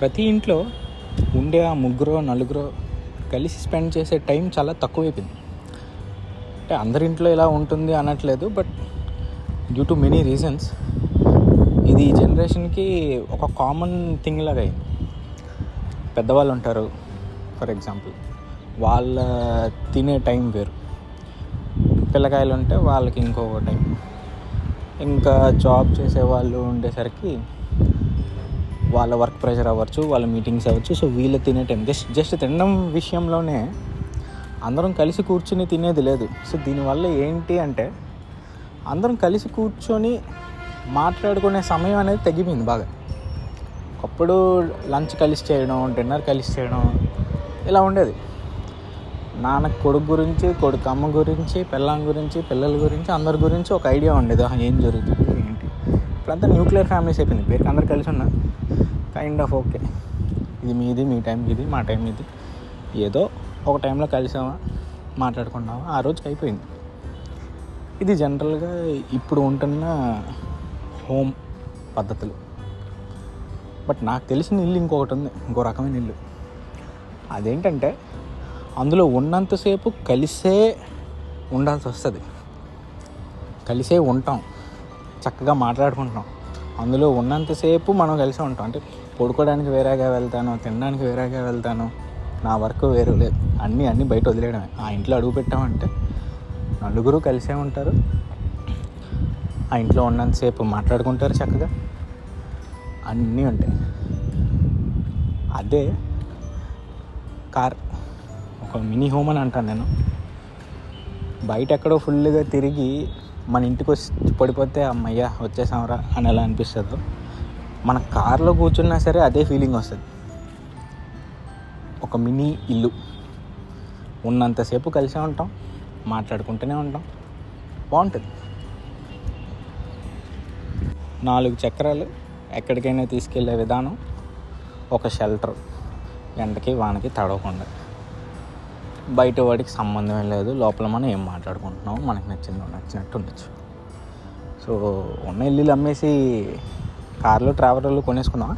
ప్రతి ఇంట్లో ఉండే ఆ ముగ్గురో నలుగురో కలిసి స్పెండ్ చేసే టైం చాలా తక్కువైపోయింది. అంటే అందరి ఇంట్లో ఇలా ఉంటుంది అనట్లేదు but due to many reasons ఇది ఈ జనరేషన్కి ఒక కామన్ థింగ్ లాగా అయింది. పెద్దవాళ్ళు ఉంటారు ఫర్ ఎగ్జాంపుల్. వాళ్ళ తినే టైం వేరు. పిల్లకాయలు ఉంటే వాళ్ళకి ఇంకో టైం. ఇంకా జాబ్ చేసే వాళ్ళు ఉండేసరికి వాళ్ళ వర్క్ ప్రెషర్ అవ్వచ్చు వాళ్ళ మీటింగ్స్ అవ్వచ్చు. సో వీళ్ళు తినే టైం జస్ట్ జస్ట్ తినడం విషయంలోనే అందరం కలిసి కూర్చుని తినేది లేదు. సో దీనివల్ల ఏంటి అంటే అందరం కలిసి కూర్చొని మాట్లాడుకునే సమయం అనేది తగ్గిపోయింది బాగా. ఒకప్పుడు లంచ్ కలిసి చేయడం డిన్నర్ కలిసి చేయడం ఇలా ఉండేది. నాన్న కొడుకు గురించి కొడుకు అమ్మ గురించి పిల్లం గురించి పిల్లల గురించి అందరి గురించి ఒక ఐడియా ఉండేది. ఏం జరుగుతుంది? ఏంటి ఇప్పుడంతా న్యూక్లియర్ ఫ్యామిలీస్ అయిపోయింది. పేరుకి అందరు కలిసి ఉన్నా. కైండ్ ఆఫ్ ఓకే ఇది మీది మీ టైంకి ఇది మా టైం ఇది. ఏదో ఒక టైంలో కలిసామా మాట్లాడుకున్నామా ఆ రోజుకి అయిపోయింది. ఇది జనరల్గా ఇప్పుడు ఉంటున్న హోమ్ పద్ధతులు. బట్ నాకు తెలిసిన ఇల్లు ఇంకొకటి ఉంది. ఇంకో రకమైన ఇల్లు. అదేంటంటే అందులో ఉన్నంతసేపు కలిసే ఉండాల్సి వస్తుంది. కలిసే ఉంటాం. చక్కగా మాట్లాడుకుంటున్నాం. అందులో ఉన్నంతసేపు మనం కలిసే ఉంటాం. అంటే పడుకోవడానికి వేరేగా వెళ్తాను తినడానికి వేరేగా వెళ్తాను నా వర్క్ వేరు లేదు. అన్నీ అన్నీ బయట వదిలేయడమే. ఆ ఇంట్లో అడుగు పెట్టామంటే నలుగురు కలిసే ఉంటారు. ఆ ఇంట్లో ఉన్నంతసేపు మాట్లాడుకుంటారు చక్కగా. అన్నీ ఉంటాయి. అదే కార్ ఒక మినీ హోమ్ అని అంటాను నేను. బయట ఎక్కడో ఫుల్గా తిరిగి మన ఇంటికి వచ్చి పడిపోతే అమ్మయ్య వచ్చేసాంరా అని ఎలా అనిపిస్తుందో మన కార్లో కూర్చున్నా సరే అదే ఫీలింగ్ వస్తుంది. ఒక మినీ ఇల్లు. ఉన్నంతసేపు కలిసే ఉంటాం మాట్లాడుకుంటూనే ఉంటాం. బాగుంటుంది. నాలుగు చక్రాలు ఎక్కడికైనా తీసుకెళ్ళే విధానం ఒక షెల్టర్ ఎండకి వానకి తడవకుండా. బయట వాడికి సంబంధమే లేదు. లోపల మనం ఏం మాట్లాడుకుంటున్నాం మనకి నచ్చింది నచ్చినట్టు ఉండొచ్చు. సో ఉన్న ఇల్లు అమ్మేసి కార్లు ట్రావెలర్లు కొనేసుకుందామా?